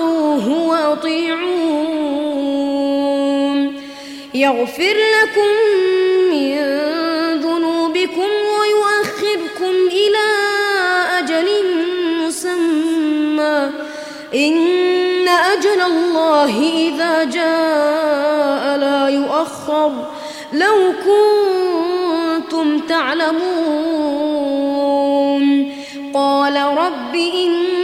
واتقوه وأطيعون. يغفر لكم من ذنوبكم ويؤخركم إلى أجل مسمى. إن أجل الله إذا جاء لا يؤخر. لو كنتم تعلمون. قال رب إني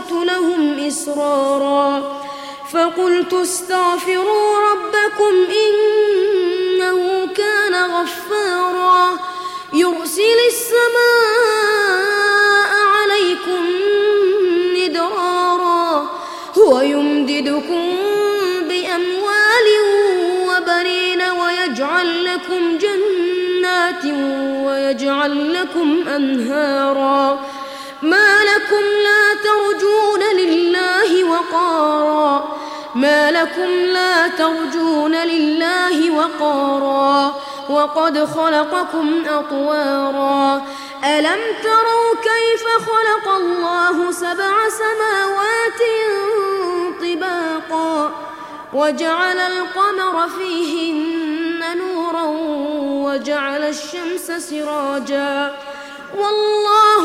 وأسررت لهم إسرارا. فقلت استغفروا ربكم إنه كان غفارا. يرسل السماء عليكم مدرارا. ويمددكم بأموال وبنين ويجعل لكم جنات ويجعل لكم أنهارا. ما لكم لا ترجون لله وقارا. ما لكم لا ترجون لله وقارا. وقد خلقكم أطوارا. ألم تروا كيف خلق الله سبع سماوات طباقا؟ وجعل القمر فيهن نورا وجعل الشمس سراجا. والله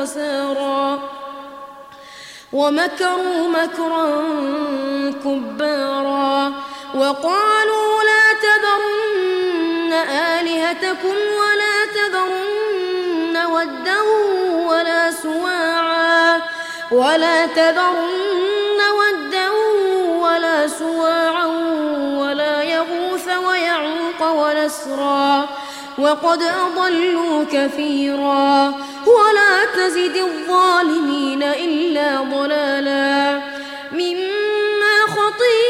خسارا. ومكروا مكرا كبارا. وقالوا لا تذرن آلهتكم ولا تذرن ودا ولا سواعا. ولا تذرن ودا ولا سواعا. ولا يغوث ويعوق ونسرا. وقد أضلوا كثيرا. ولا تزد الظالمين إلا ضلالا. مما خطيئاتهم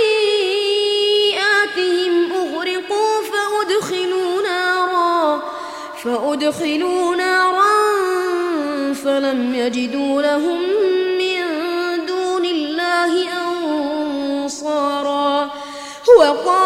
أغرقوا فأدخلوا نارا. فأدخلوا نارا فلم يجدوا لهم من دون الله أنصارا. وقال